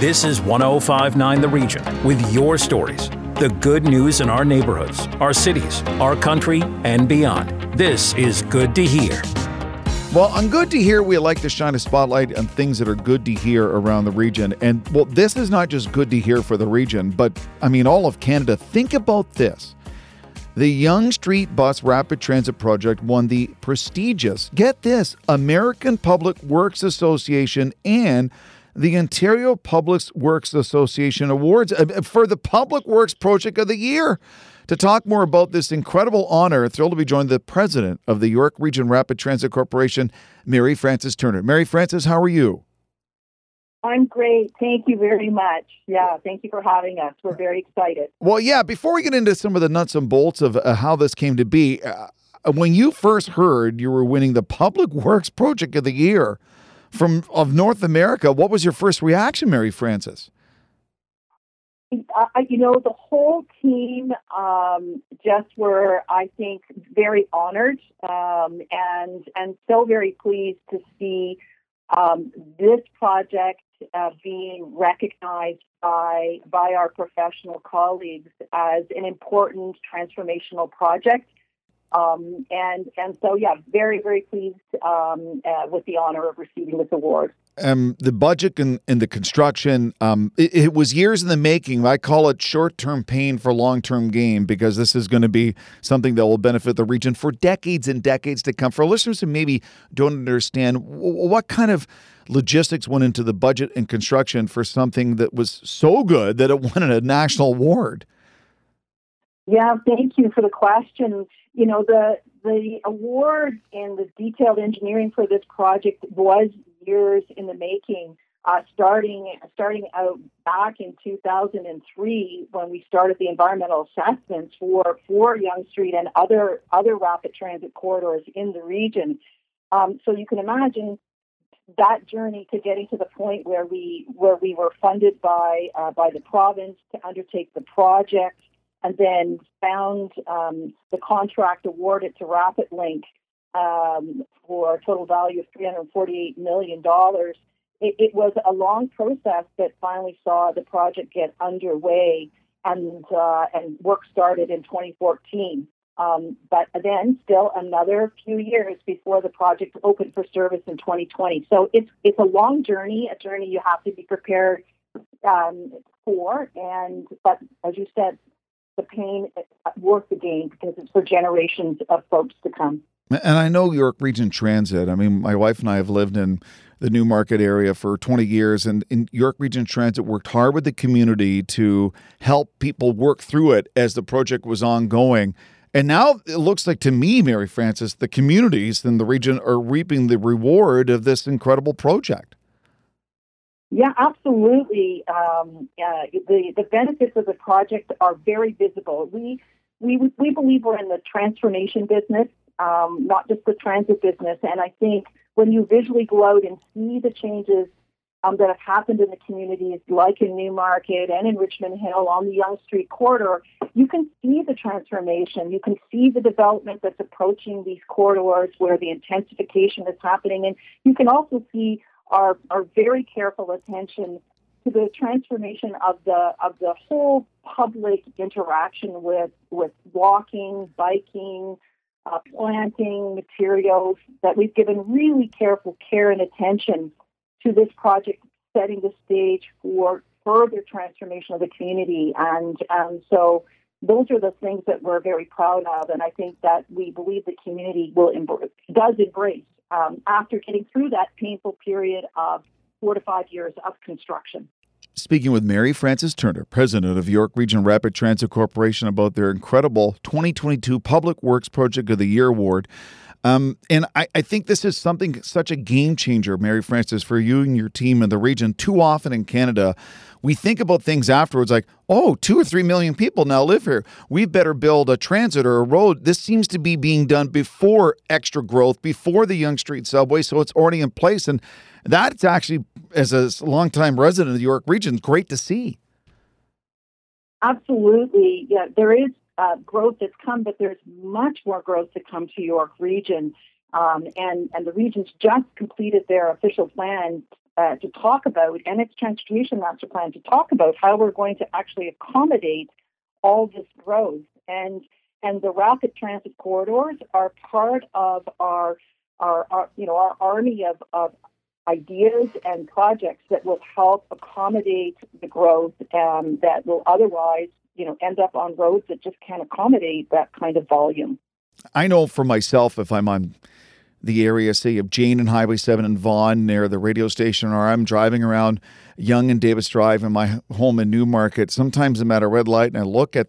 This is 1059 The Region with your stories. The good news in our neighborhoods, our cities, our country, and beyond. This is Good to Hear. Well, on Good to Hear, we like to shine a spotlight on things that are good to hear around the region. And well, this is not just good to hear for the region, but I mean, all of Canada. Think about this. The Yonge Street Bus Rapid Transit Project won the prestigious, get this, American Public Works Association and the Ontario Public Works Association Awards uh, for the Public Works Project of the Year. To talk more about this incredible honor, thrilled to be joined the president of the York Region Rapid Transit Corporation, Mary Frances Turner. Mary Frances, how are you? I'm great. Thank you very much. Yeah, thank you for having us. We're very excited. Well, yeah, before we get into some of the nuts and bolts of uh, how this came to be, uh, when you first heard you were winning the Public Works Project of the Year from of North America, what was your first reaction, Mary Frances? You know, the whole team um, just were, I think, very honored um, and and so very pleased to see um, this project uh, being recognized by by our professional colleagues as an important transformational project. Um, and and so yeah, very very pleased um, uh, with the honor of receiving this award. Um, the budget and, and the construction, um, it, it, was years in the making. I call it short term pain for long term gain because this is going to be something that will benefit the region for decades and decades to come. For listeners who maybe don't understand, what kind of logistics went into the budget and construction for something that was so good that it won a national award? Yeah, thank you for the question. You know, the the award and the detailed engineering for this project was years in the making. Uh, starting starting out back in 2003 when we started the environmental assessments for for Yonge Street and other other rapid transit corridors in the region. Um, so you can imagine that journey to getting to the point where we where we were funded by uh, by the province to undertake the project, and then found um, the contract awarded to RapidLink um, for a total value of $348 million. It, it, was a long process that finally saw the project get underway and, uh, and work started in 2014. Um, but then still another few years before the project opened for service in 2020. So it's, it's a long journey, a journey you have to be prepared um, for. And, but as you said, the pain uh, worth the gain because it's for generations of folks to come. And I know York Region Transit. I mean, my wife and I have lived in the Newmarket area for 20 years, and, and York Region Transit worked hard with the community to help people work through it as the project was ongoing. And now it looks like to me, Mary Frances, the communities in the region are reaping the reward of this incredible project. Yeah, absolutely. Um, uh, the the benefits of the project are very visible. We we we believe we're in the transformation business, um, not just the transit business. And I think when you visually go out and see the changes um, that have happened in the communities, like in Newmarket and in Richmond Hill on the Yonge Street corridor, you can see the transformation. You can see the development that's approaching these corridors where the intensification is happening. And you can also see our, our very careful attention to the transformation of the of the whole public interaction with with walking, biking, uh, planting materials, that we've given really careful care and attention to this project, setting the stage for further transformation of the community. And, and so those are the things that we're very proud of. And I think that we believe the community will embrace, does embrace um, after getting through that painful period of four to five years of construction speaking with Mary Frances Turner, president of York Region Rapid Transit Corporation, about their incredible 2022 Public Works Project of the Year award. Um, and I, I, think this is something such a game changer, Mary Frances, for you and your team in the region. Too often in Canada, we think about things afterwards like, oh, two or three million people now live here. We better build a transit or a road. This seems to be being done before extra growth, before the Yonge Street subway, so it's already in place. And that's actually, as a longtime resident of the York region, great to see. Absolutely. Yeah, there is uh, growth that's come, but there's much more growth to come to York region. Um, and, and the region's just completed their official plan uh, to talk about, and its transportation master plan to talk about how we're going to actually accommodate all this growth. And and the rapid transit corridors are part of our our, our you know our army of, of ideas and projects that will help accommodate the growth um, that will otherwise you know end up on roads that just can't accommodate that kind of volume. I know for myself if I'm on the area, say of Jane and Highway 7 and Vaughan near the radio station, or I'm driving around Yonge and Davis Drive in my home in Newmarket, sometimes I'm at a red light and I look at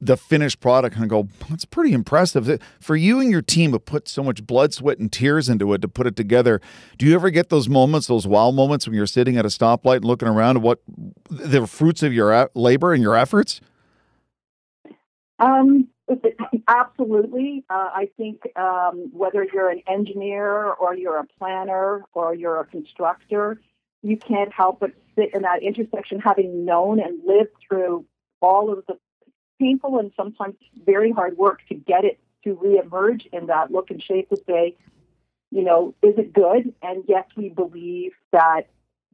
the finished product and go, it's pretty impressive. For you and your team to put so much blood, sweat, and tears into it to put it together, do you ever get those moments, those wow moments when you're sitting at a stoplight and looking around at what the fruits of your labor and your efforts? Um, absolutely. Uh, I think um, whether you're an engineer or you're a planner or you're a constructor, you can't help but sit in that intersection having known and lived through all of the painful and sometimes very hard work to get it to reemerge in that look and shape to say, you know, is it good? And yes, we believe that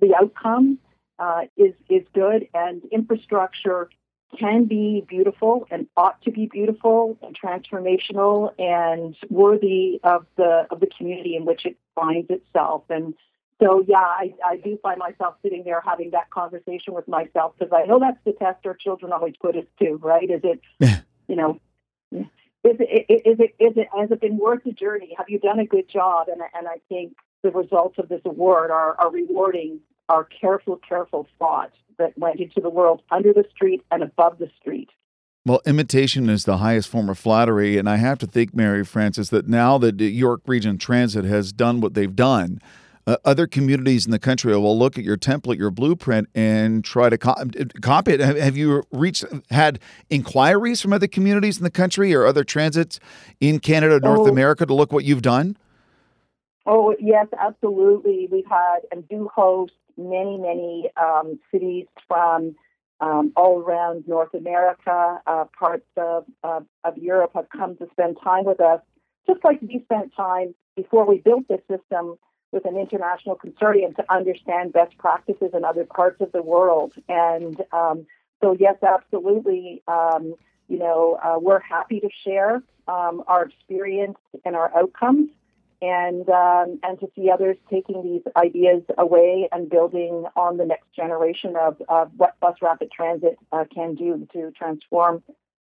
the outcome uh, is is good, and infrastructure can be beautiful and ought to be beautiful and transformational and worthy of the of the community in which it finds itself. And so, yeah, I, I do find myself sitting there having that conversation with myself because I know that's the test our children always put us to, right? Is it, you know, is it, is it, is it, has it been worth the journey? Have you done a good job? And, and I think the results of this award are, are rewarding our careful, careful thought that went into the world under the street and above the street. Well, imitation is the highest form of flattery. And I have to think, Mary Frances, that now that York Region Transit has done what they've done, uh, other communities in the country will look at your template, your blueprint, and try to co- copy it. Have you reached had inquiries from other communities in the country or other transits in Canada, North oh. America, to look what you've done? Oh yes, absolutely. We've had and do host many, many um, cities from um, all around North America. Uh, parts of, of of Europe have come to spend time with us, just like we spent time before we built this system with an international consortium to understand best practices in other parts of the world. And um, so, yes, absolutely. Um, you know, uh, we're happy to share um, our experience and our outcomes, and um, and to see others taking these ideas away and building on the next generation of, of what bus rapid transit uh, can do to transform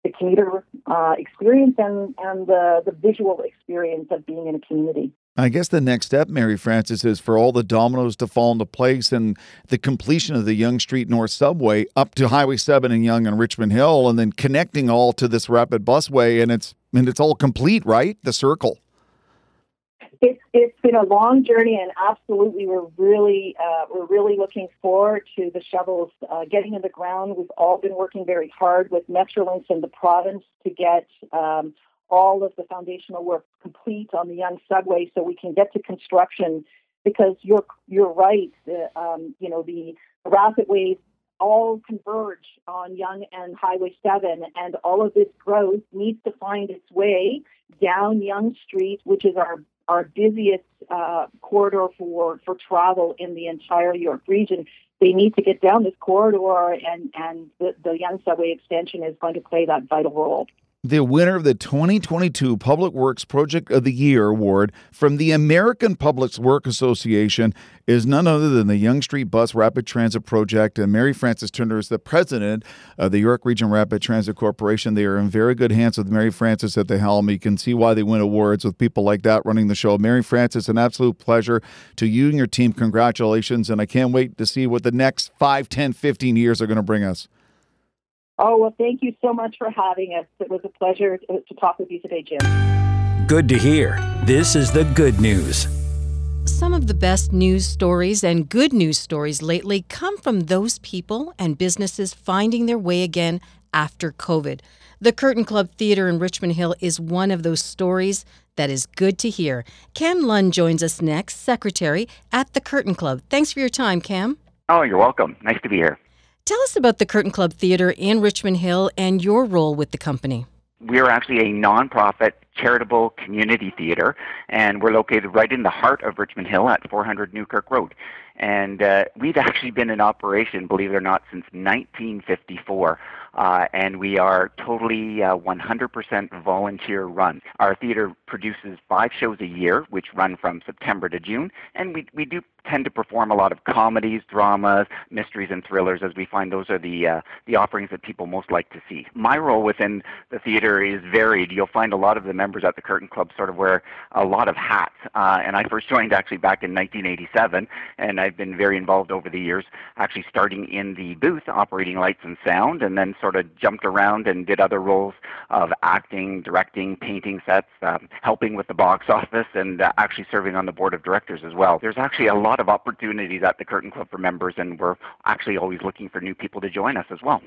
the commuter uh, experience and, and the, the visual experience of being in a community. I guess the next step, Mary Frances, is for all the dominoes to fall into place and the completion of the Yonge Street North Subway up to Highway 7 and Yonge and Richmond Hill, and then connecting all to this rapid busway, and it's and it's all complete, right? The circle. It's it's been a long journey, and absolutely, we're really uh, we're really looking forward to the shovels uh, getting in the ground. We've all been working very hard with Metrolinx and the province to get um, all of the foundational work complete on the Yonge subway so we can get to construction because you're you're right the, um, you know the rapid ways all converge on Yonge and Highway 7 and all of this growth needs to find its way down Yonge Street which is our our busiest uh, corridor for, for travel in the entire York region. They need to get down this corridor, and, and the, the Yonge Subway extension is going to play that vital role the winner of the 2022 Public Works Project of the Year award from the American Public Works Association is none other than the Yonge Street Bus Rapid Transit Project. And Mary Frances Turner is the president of the York Region Rapid Transit Corporation. They are in very good hands with Mary Frances at the helm. You can see why they win awards with people like that running the show. Mary Frances, an absolute pleasure to you and your team. Congratulations. And I can't wait to see what the next 5, 10, 15 years are going to bring us. Oh, well, thank you so much for having us. It was a pleasure to talk with you today, Jim. Good to hear. This is the good news. Some of the best news stories and good news stories lately come from those people and businesses finding their way again after COVID. The Curtain Club Theater in Richmond Hill is one of those stories that is good to hear. Cam Lund joins us next, Secretary at the Curtain Club. Thanks for your time, Cam. Oh, you're welcome. Nice to be here. Tell us about the Curtain Club Theater in Richmond Hill and your role with the company. We are actually a nonprofit charitable community theater, and we're located right in the heart of Richmond Hill at 400 Newkirk Road. And uh, we've actually been in operation, believe it or not, since 1954. Uh, and we are totally uh, 100% volunteer run. Our theater produces five shows a year, which run from September to June, and we, we do tend to perform a lot of comedies, dramas, mysteries, and thrillers, as we find those are the uh, the offerings that people most like to see. My role within the theater is varied. You'll find a lot of the members at the Curtain Club sort of wear a lot of hats, uh, and I first joined actually back in 1987, and I've been very involved over the years, actually starting in the booth, operating lights and sound, and then sort of jumped around and did other roles of acting, directing, painting sets, um, helping with the box office, and uh, actually serving on the board of directors as well. There's actually a lot of opportunities at the Curtain Club for members, and we're actually always looking for new people to join us as well.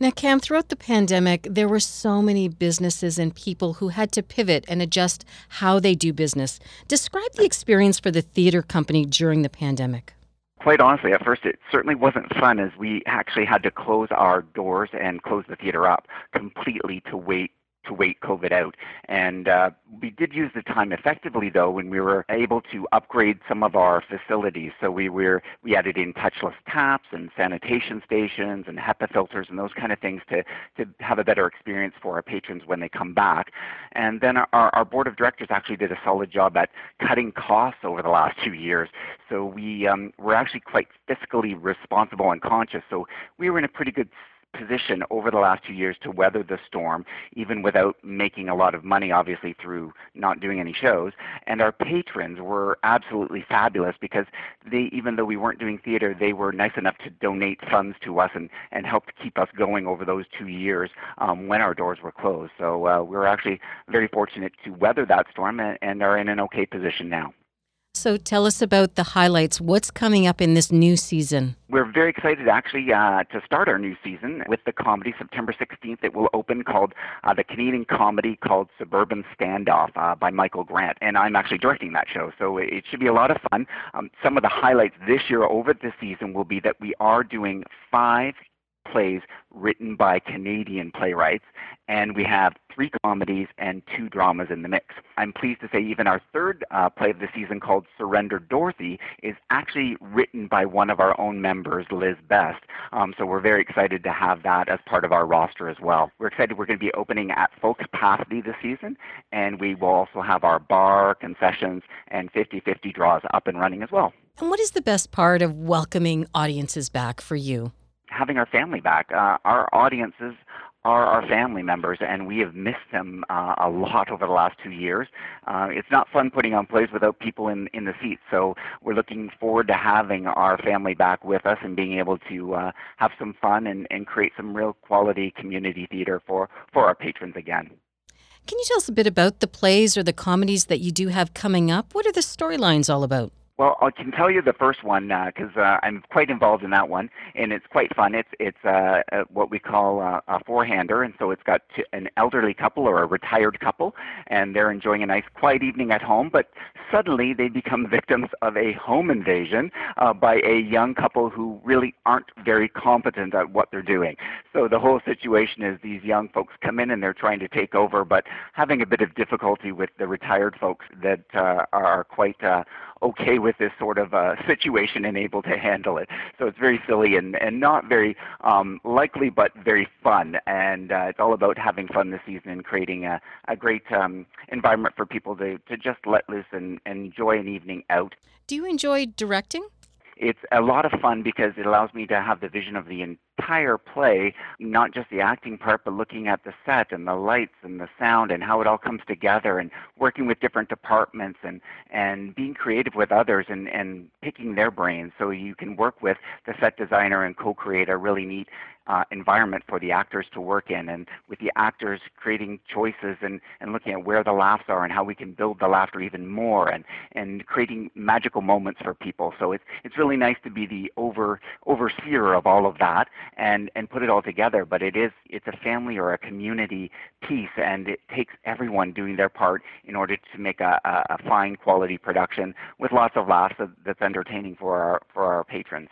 Now, Cam, throughout the pandemic, there were so many businesses and people who had to pivot and adjust how they do business. Describe the experience for the theater company during the pandemic quite honestly, at first it certainly wasn't fun as we actually had to close our doors and close the theater up completely to wait to wait COVID out. And uh, we did use the time effectively, though, when we were able to upgrade some of our facilities. So we were we added in touchless taps and sanitation stations and HEPA filters and those kind of things to to have a better experience for our patrons when they come back. And then our, our board of directors actually did a solid job at cutting costs over the last two years. So we um, were actually quite fiscally responsible and conscious. So we were in a pretty good position over the last two years to weather the storm, even without making a lot of money, obviously, through not doing any shows. And our patrons were absolutely fabulous because they, even though we weren't doing theater, they were nice enough to donate funds to us and, and helped keep us going over those two years um, when our doors were closed. So uh, we were actually very fortunate to weather that storm and, and are in an okay position now. So tell us about the highlights. What's coming up in this new season? We're very excited actually uh, to start our new season with the comedy September 16th. It will open called uh, the Canadian comedy called Suburban Standoff uh, by Michael Grant, and I'm actually directing that show, so it should be a lot of fun. Um, some of the highlights this year over the season will be that we are doing five plays written by Canadian playwrights, and we have three comedies and two dramas in the mix. I'm pleased to say even our third uh, play of the season called Surrender Dorothy is actually written by one of our own members, Liz Best. Um, so we're very excited to have that as part of our roster as well. We're excited we're going to be opening at full capacity this season, and we will also have our bar, concessions, and 50-50 draws up and running as well. And what is the best part of welcoming audiences back for you? Having our family back. Uh, our audiences are our family members, and we have missed them uh, a lot over the last two years. Uh, it's not fun putting on plays without people in, in the seats, so we're looking forward to having our family back with us and being able to uh, have some fun and, and create some real quality community theater for, for our patrons again. Can you tell us a bit about the plays or the comedies that you do have coming up? What are the storylines all about? Well, I can tell you the first one because uh, uh, I'm quite involved in that one, and it's quite fun. It's it's uh, uh, what we call uh, a four-hander, and so it's got an elderly couple or a retired couple, and they're enjoying a nice quiet evening at home. But suddenly they become victims of a home invasion uh, by a young couple who really aren't very competent at what they're doing. So the whole situation is these young folks come in and they're trying to take over, but having a bit of difficulty with the retired folks that uh, are quite okay with this sort of uh, situation and able to handle it. So it's very silly and, and not very um, likely, but very fun. And uh, it's all about having fun this season and creating a, a great um, environment for people to, to just let loose and, and enjoy an evening out. Do you enjoy directing? It's a lot of fun because it allows me to have the vision of the entire play, not just the acting part, but looking at the set and the lights and the sound and how it all comes together and working with different departments and, and being creative with others and, and picking their brains so you can work with the set designer and co-create a really neat uh, environment for the actors to work in and with the actors creating choices and, and looking at where the laughs are and how we can build the laughter even more and, and creating magical moments for people. So it's, it's really nice to be the over, overseer of all of that and and put it all together. But it is it's a family or a community piece, and it takes everyone doing their part in order to make a, a, a fine quality production with lots of laughs that's entertaining for our for our patrons.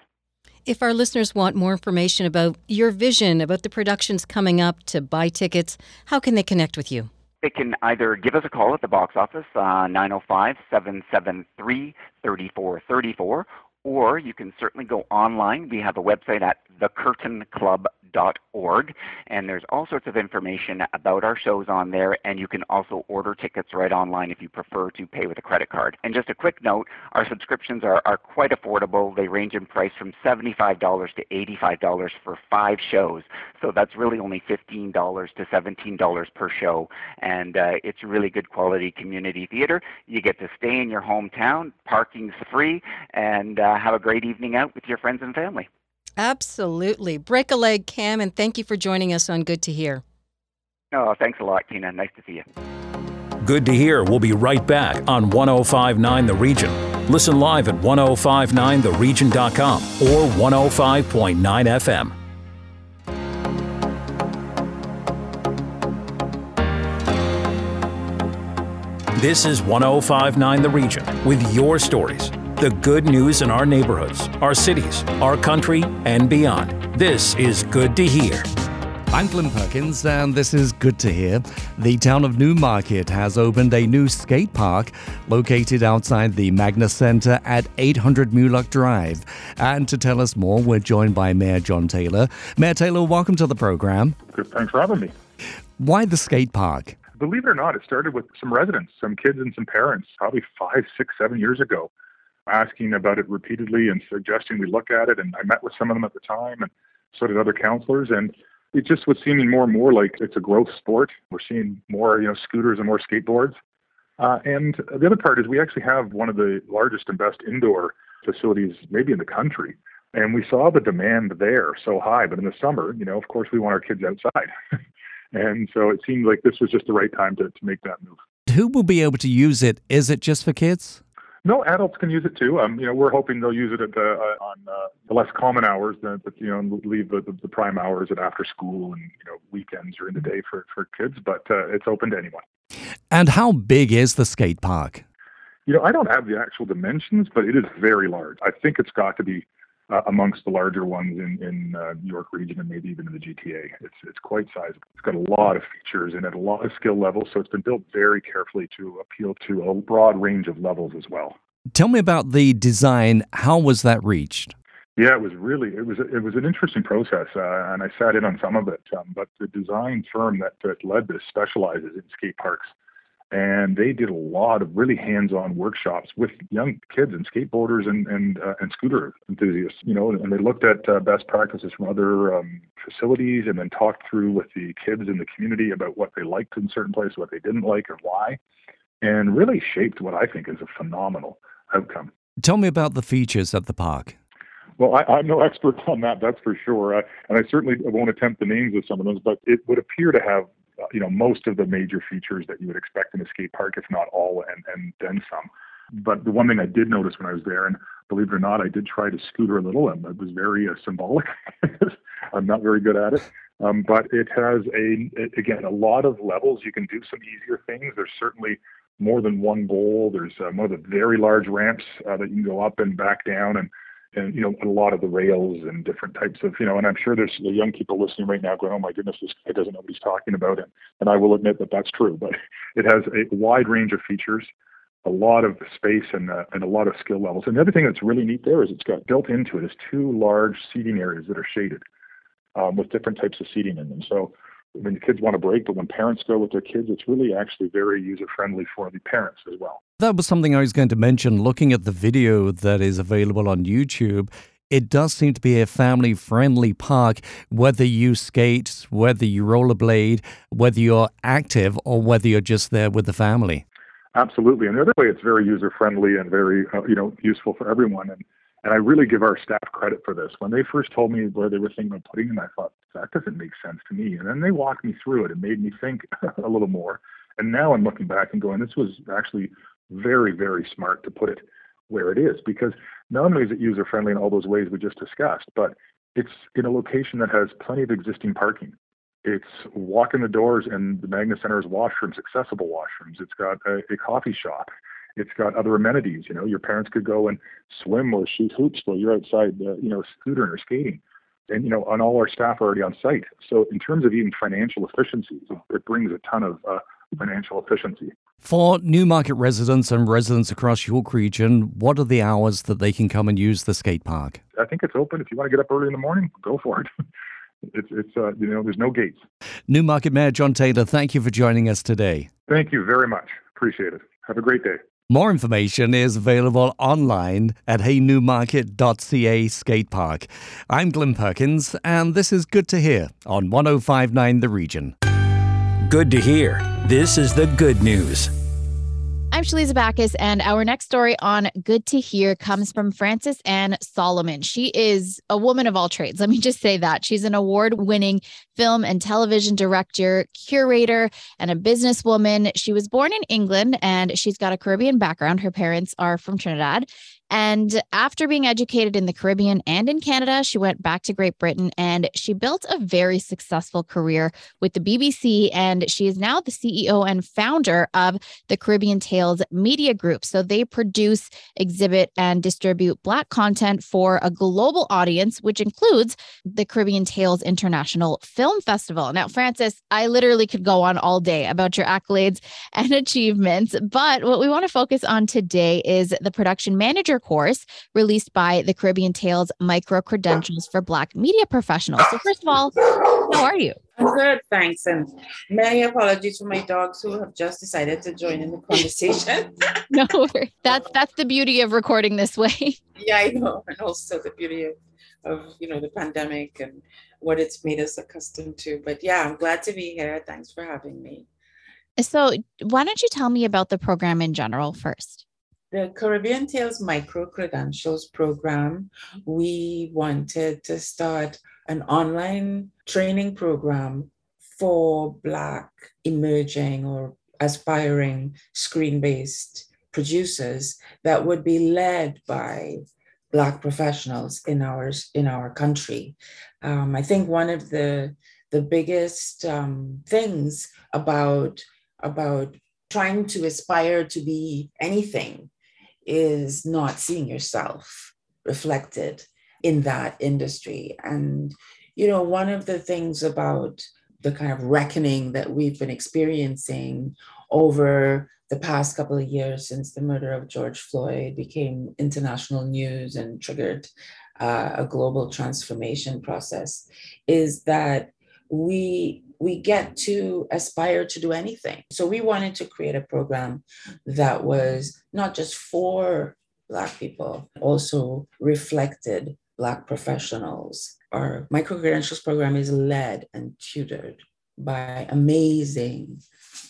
If our listeners want more information about your vision, about the productions coming up, to buy tickets, how can they connect with you? They can either give us a call at the box office, uh, 905 773 3434, or you can certainly go online. We have a website at thecurtainclub.org, and there's all sorts of information about our shows on there, and you can also order tickets right online if you prefer to pay with a credit card. And just a quick note, our subscriptions are, are quite affordable. They range in price from $75 to $85 for five shows, so that's really only $15 to $17 per show, and uh, it's really good quality community theater. You get to stay in your hometown, parking's free, and uh, Uh, have a great evening out with your friends and family. Absolutely. Break a leg, Cam, and thank you for joining us on Good to Hear. Oh, thanks a lot, Tina. Nice to see you. Good to Hear. We'll be right back on 1059 The Region. Listen live at 1059theregion.com or 105.9 FM. This is 1059 The Region with your stories the good news in our neighborhoods, our cities, our country, and beyond. This is Good to Hear. I'm Glenn Perkins, and this is Good to Hear. The town of Newmarket has opened a new skate park located outside the Magna Center at 800 Mulock Drive. And to tell us more, we're joined by Mayor John Taylor. Mayor Taylor, welcome to the program. Good, thanks for having me. Why the skate park? Believe it or not, it started with some residents, some kids, and some parents, probably five, six, seven years ago asking about it repeatedly and suggesting we look at it. And I met with some of them at the time, and so did other councillors. And it just was seeming more and more like it's a growth sport. We're seeing more, you know, scooters and more skateboards. Uh, and the other part is we actually have one of the largest and best indoor facilities, maybe in the country. And we saw the demand there so high, but in the summer, you know, of course, we want our kids outside. and so it seemed like this was just the right time to, to make that move. Who will be able to use it? Is it just for kids? No, adults can use it too. Um, you know, we're hoping they'll use it at the, uh, on uh, the less common hours, that, you know, leave the, the, the, prime hours at after school and you know weekends or in the day for for kids. But uh, it's open to anyone. And how big is the skate park? You know, I don't have the actual dimensions, but it is very large. I think it's got to be uh, amongst the larger ones in in uh, New York region and maybe even in the GTA. It's it's quite sizable. It's got a lot of features and at a lot of skill levels, so it's been built very carefully to appeal to a broad range of levels as well. Tell me about the design. How was that reached? Yeah, it was really it was it was an interesting process, uh, and I sat in on some of it. Um, but the design firm that, that led this specializes in skate parks, and they did a lot of really hands-on workshops with young kids and skateboarders and and uh, and scooter enthusiasts. You know, and they looked at uh, best practices from other um, facilities, and then talked through with the kids in the community about what they liked in certain places, what they didn't like, and why, and really shaped what I think is a phenomenal outcome. Tell me about the features at the park. Well, I, am no expert on that, that's for sure, uh, and I certainly won't attempt the names of some of those. But it would appear to have you know, most of the major features that you would expect in a skate park, if not all, and, and then some. But the one thing I did notice when I was there, and believe it or not, I did try to scooter a little, and it was very uh, symbolic. I'm not very good at it. Um, but it has a again a lot of levels. You can do some easier things. There's certainly more than one bowl. There's uh, one of the very large ramps uh, that you can go up and back down, and and you know a lot of the rails and different types of you know and i'm sure there's the young people listening right now going oh my goodness this guy doesn't know what he's talking about and, and i will admit that that's true but it has a wide range of features a lot of space and, uh, and a lot of skill levels and the other thing that's really neat there is it's got built into it is two large seating areas that are shaded um, with different types of seating in them so when the kids want to break, but when parents go with their kids, it's really actually very user friendly for the parents as well. That was something I was going to mention. Looking at the video that is available on YouTube, it does seem to be a family friendly park, whether you skate, whether you rollerblade, whether you're active, or whether you're just there with the family. Absolutely. And the other way, it's very user friendly and very, uh, you know, useful for everyone. And and I really give our staff credit for this. When they first told me where they were thinking of putting them, I thought, that doesn't make sense to me. And then they walked me through it and made me think a little more. And now I'm looking back and going, this was actually very, very smart to put it where it is because not only is it user friendly in all those ways we just discussed, but it's in a location that has plenty of existing parking. It's walk in the doors and the Magna Center's washrooms, accessible washrooms. It's got a, a coffee shop. It's got other amenities. You know, your parents could go and swim or shoot hoops while you're outside, uh, you know, scootering or skating. And you know, and all our staff are already on site. So in terms of even financial efficiencies, it brings a ton of uh, financial efficiency. For Newmarket residents and residents across York region, what are the hours that they can come and use the skate park? I think it's open. If you want to get up early in the morning, go for it. it's it's uh, you know there's no gates. Newmarket Mayor John Taylor, thank you for joining us today. Thank you very much. Appreciate it. Have a great day. More information is available online at heynewmarket.ca skatepark. I'm Glenn Perkins, and this is Good to Hear on 1059 The Region. Good to hear. This is the good news. I'm Shaliza Bacchus, and our next story on Good to Hear comes from Frances Ann Solomon. She is a woman of all trades. Let me just say that. She's an award winning film and television director, curator, and a businesswoman. She was born in England and she's got a Caribbean background. Her parents are from Trinidad. And after being educated in the Caribbean and in Canada, she went back to Great Britain and she built a very successful career with the BBC. And she is now the CEO and founder of the Caribbean Tales Media Group. So they produce, exhibit, and distribute Black content for a global audience, which includes the Caribbean Tales International Film Festival. Now, Frances, I literally could go on all day about your accolades and achievements, but what we want to focus on today is the production manager course released by the Caribbean Tales Micro Credentials for Black Media Professionals. So, first of all, how are you? I'm good, thanks. And many apologies for my dogs who have just decided to join in the conversation. no, that's that's the beauty of recording this way. Yeah, I know, and also the beauty of, of you know the pandemic and what it's made us accustomed to. But yeah, I'm glad to be here. Thanks for having me. So, why don't you tell me about the program in general first? The Caribbean Tales Micro Credentials Program, we wanted to start an online training program for Black emerging or aspiring screen based producers that would be led by Black professionals in our, in our country. Um, I think one of the, the biggest um, things about, about trying to aspire to be anything is not seeing yourself reflected in that industry. And, you know, one of the things about the kind of reckoning that we've been experiencing over the past couple of years since the murder of George Floyd became international news and triggered uh, a global transformation process is that we we get to aspire to do anything. So we wanted to create a program that was not just for Black people, also reflected Black professionals. Our micro credentials program is led and tutored by amazing,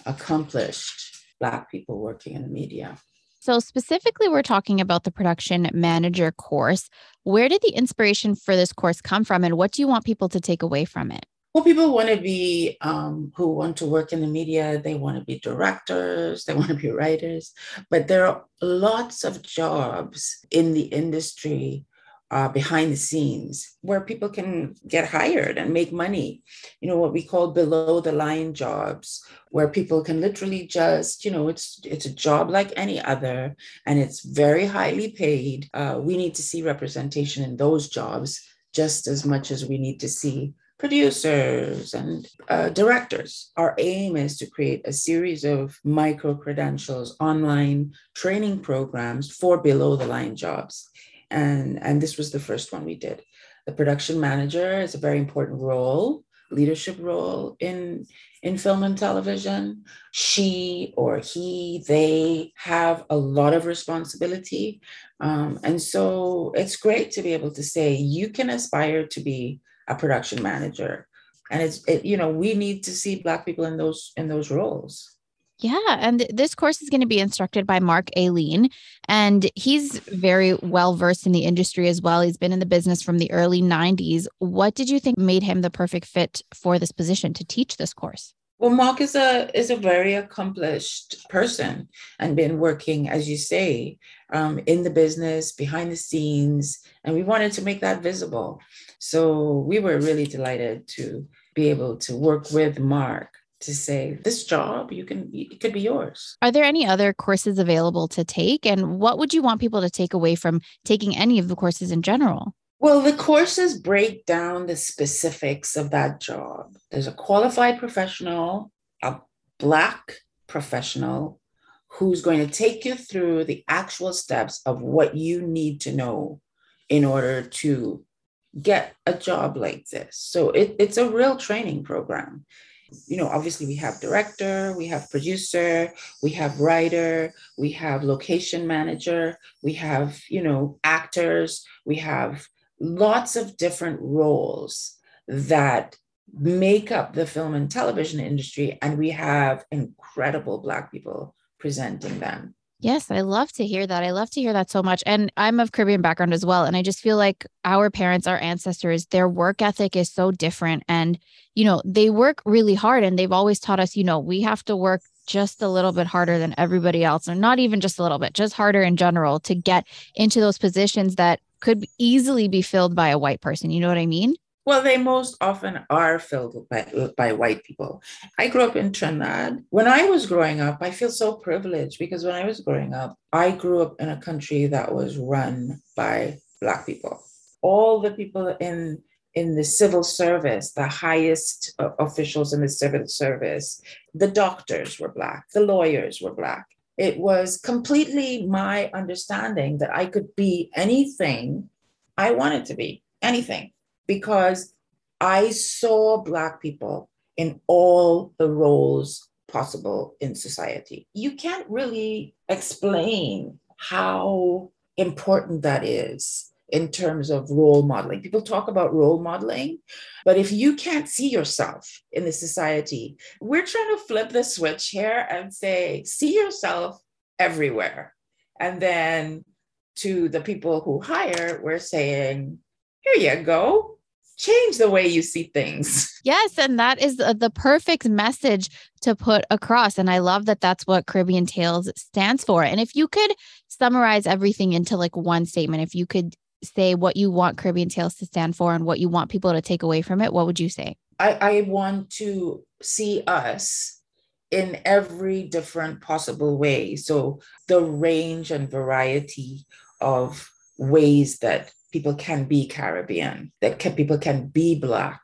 accomplished Black people working in the media. So, specifically, we're talking about the production manager course. Where did the inspiration for this course come from, and what do you want people to take away from it? Well, people want to be um, who want to work in the media. They want to be directors. They want to be writers. But there are lots of jobs in the industry uh, behind the scenes where people can get hired and make money. You know what we call below the line jobs, where people can literally just, you know, it's it's a job like any other, and it's very highly paid. Uh, we need to see representation in those jobs just as much as we need to see producers and uh, directors. Our aim is to create a series of micro credentials, online training programs for below the line jobs. And, and this was the first one we did. The production manager is a very important role, leadership role in, in film and television. She or he, they have a lot of responsibility. Um, and so it's great to be able to say you can aspire to be a production manager and it's it, you know we need to see black people in those in those roles yeah, and this course is going to be instructed by Mark Aileen, and he's very well versed in the industry as well. He's been in the business from the early 90s. What did you think made him the perfect fit for this position to teach this course? Well, Mark is a is a very accomplished person and been working, as you say, um, in the business, behind the scenes, and we wanted to make that visible. So we were really delighted to be able to work with Mark to say this job you can it could be yours. Are there any other courses available to take? And what would you want people to take away from taking any of the courses in general? Well the courses break down the specifics of that job. There's a qualified professional a black professional who's going to take you through the actual steps of what you need to know in order to get a job like this. So it, it's a real training program. You know, obviously, we have director, we have producer, we have writer, we have location manager, we have, you know, actors, we have lots of different roles that make up the film and television industry. And we have incredible Black people presenting them. Yes, I love to hear that. I love to hear that so much. And I'm of Caribbean background as well. And I just feel like our parents, our ancestors, their work ethic is so different. And, you know, they work really hard and they've always taught us, you know, we have to work just a little bit harder than everybody else, or not even just a little bit, just harder in general to get into those positions that could easily be filled by a white person. You know what I mean? Well, they most often are filled by, by white people. I grew up in Trinidad. When I was growing up, I feel so privileged because when I was growing up, I grew up in a country that was run by Black people. All the people in in the civil service, the highest uh, officials in the civil service, the doctors were Black, the lawyers were Black. It was completely my understanding that I could be anything I wanted to be, anything because I saw Black people in all the roles possible in society. You can't really explain how important that is in terms of role modeling. People talk about role modeling, but if you can't see yourself in the society, we're trying to flip the switch here and say, see yourself everywhere. And then to the people who hire, we're saying, here you go change the way you see things. Yes, and that is the perfect message to put across and I love that that's what Caribbean Tales stands for. And if you could summarize everything into like one statement, if you could say what you want Caribbean Tales to stand for and what you want people to take away from it, what would you say? I, I want to see us in every different possible way. So the range and variety of ways that people can be Caribbean, that can, people can be Black.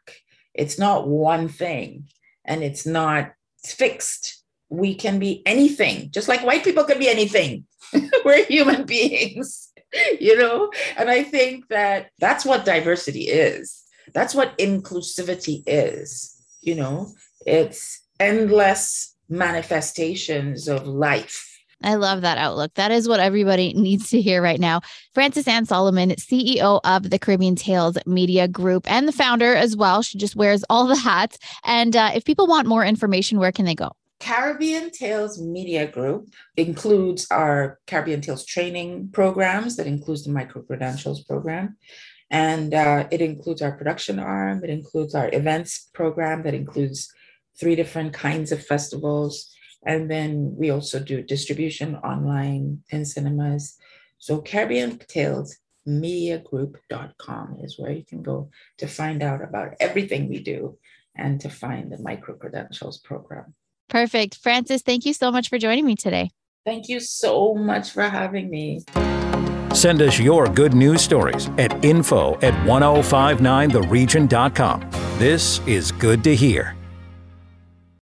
It's not one thing and it's not fixed. We can be anything, just like white people can be anything. We're human beings, you know? And I think that that's what diversity is. That's what inclusivity is, you know? It's endless manifestations of life I love that outlook. That is what everybody needs to hear right now. Frances Ann Solomon, CEO of the Caribbean Tales Media Group and the founder as well. She just wears all the hats. And uh, if people want more information, where can they go? Caribbean Tales Media Group includes our Caribbean Tales training programs, that includes the micro credentials program. And uh, it includes our production arm, it includes our events program, that includes three different kinds of festivals and then we also do distribution online in cinemas. So Caribbean Tales mediagroup.com is where you can go to find out about everything we do and to find the micro credentials program. Perfect. Frances, thank you so much for joining me today. Thank you so much for having me. Send us your good news stories at info at 1059theregion.com. This is good to hear.